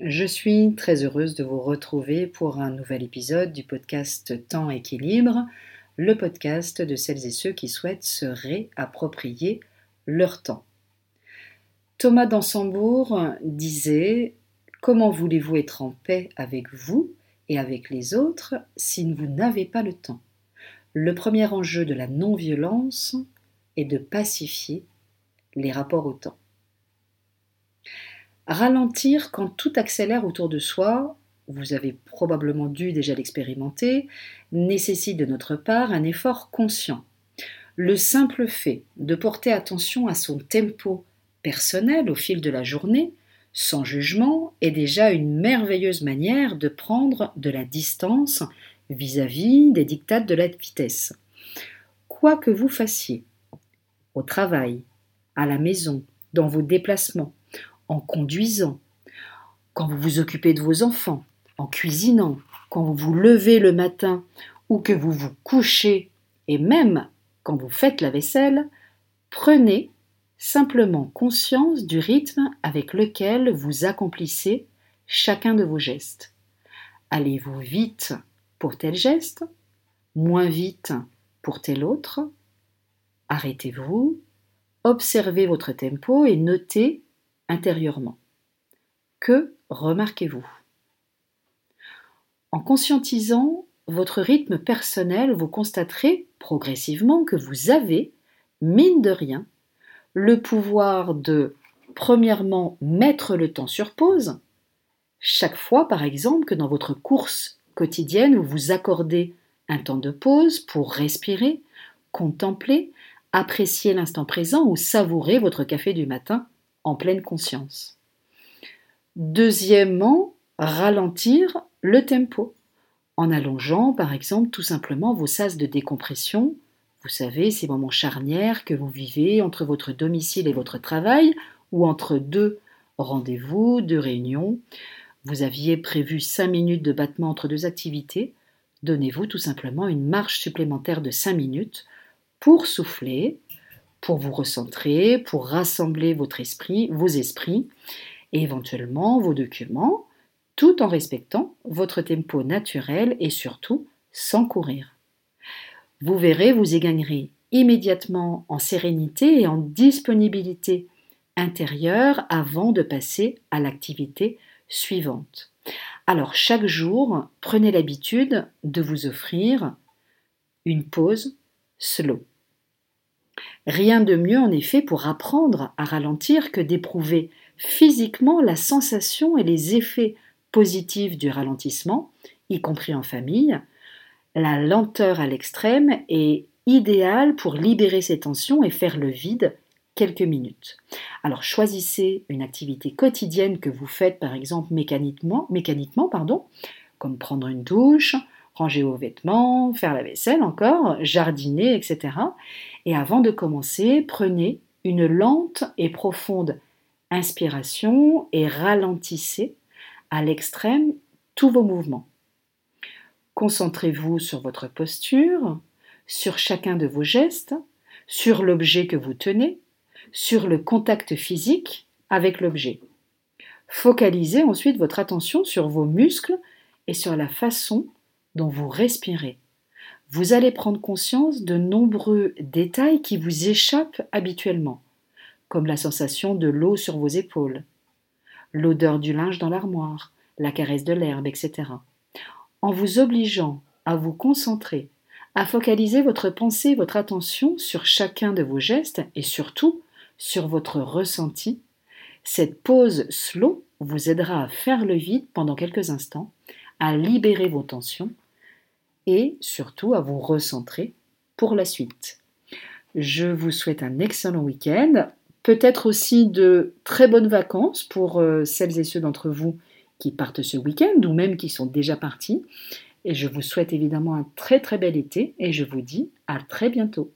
Je suis très heureuse de vous retrouver pour un nouvel épisode du podcast Temps Équilibre, le podcast de celles et ceux qui souhaitent se réapproprier leur temps. Thomas d'Ansembourg disait Comment voulez-vous être en paix avec vous et avec les autres si vous n'avez pas le temps? Le premier enjeu de la non-violence est de pacifier les rapports au temps. Ralentir quand tout accélère autour de soi, vous avez probablement dû déjà l'expérimenter, nécessite de notre part un effort conscient. Le simple fait de porter attention à son tempo personnel au fil de la journée, sans jugement, est déjà une merveilleuse manière de prendre de la distance vis-à-vis des dictates de la vitesse. Quoi que vous fassiez, au travail, à la maison, dans vos déplacements, en conduisant, quand vous vous occupez de vos enfants, en cuisinant, quand vous vous levez le matin ou que vous vous couchez et même quand vous faites la vaisselle, prenez simplement conscience du rythme avec lequel vous accomplissez chacun de vos gestes. Allez-vous vite pour tel geste, moins vite pour tel autre? Arrêtez-vous, observez votre tempo et notez intérieurement. Que remarquez-vous? En conscientisant votre rythme personnel, vous constaterez progressivement que vous avez, mine de rien, le pouvoir de, premièrement, mettre le temps sur pause, chaque fois, par exemple, que dans votre course quotidienne, vous vous accordez un temps de pause pour respirer, contempler, apprécier l'instant présent ou savourer votre café du matin en pleine conscience. Deuxièmement, ralentir le tempo en allongeant par exemple tout simplement vos sas de décompression. Vous savez, ces moments charnières que vous vivez entre votre domicile et votre travail ou entre deux rendez-vous, deux réunions. Vous aviez prévu cinq minutes de battement entre deux activités. Donnez-vous tout simplement une marche supplémentaire de cinq minutes pour souffler, pour vous recentrer, pour rassembler votre esprit, vos esprits et éventuellement vos documents, tout en respectant votre tempo naturel et surtout sans courir. Vous verrez, vous y gagnerez immédiatement en sérénité et en disponibilité intérieure avant de passer à l'activité suivante. Alors chaque jour, prenez l'habitude de vous offrir une pause slow. Rien de mieux en effet pour apprendre à ralentir que d'éprouver physiquement la sensation et les effets positifs du ralentissement, y compris en famille. La lenteur à l'extrême est idéale pour libérer ses tensions et faire le vide quelques minutes. Alors choisissez une activité quotidienne que vous faites par exemple mécaniquement, mécaniquement pardon, comme prendre une douche, ranger vos vêtements, faire la vaisselle encore, jardiner, etc. Et avant de commencer, prenez une lente et profonde inspiration et ralentissez à l'extrême tous vos mouvements. Concentrez-vous sur votre posture, sur chacun de vos gestes, sur l'objet que vous tenez, sur le contact physique avec l'objet. Focalisez ensuite votre attention sur vos muscles et sur la façon dont vous respirez. Vous allez prendre conscience de nombreux détails qui vous échappent habituellement, comme la sensation de l'eau sur vos épaules, l'odeur du linge dans l'armoire, la caresse de l'herbe, etc. En vous obligeant à vous concentrer, à focaliser votre pensée, votre attention sur chacun de vos gestes et surtout sur votre ressenti, cette pause slow vous aidera à faire le vide pendant quelques instants, à libérer vos tensions et surtout à vous recentrer pour la suite. Je vous souhaite un excellent week-end, peut-être aussi de très bonnes vacances pour euh, celles et ceux d'entre vous qui partent ce week-end ou même qui sont déjà partis. Et je vous souhaite évidemment un très très bel été et je vous dis à très bientôt.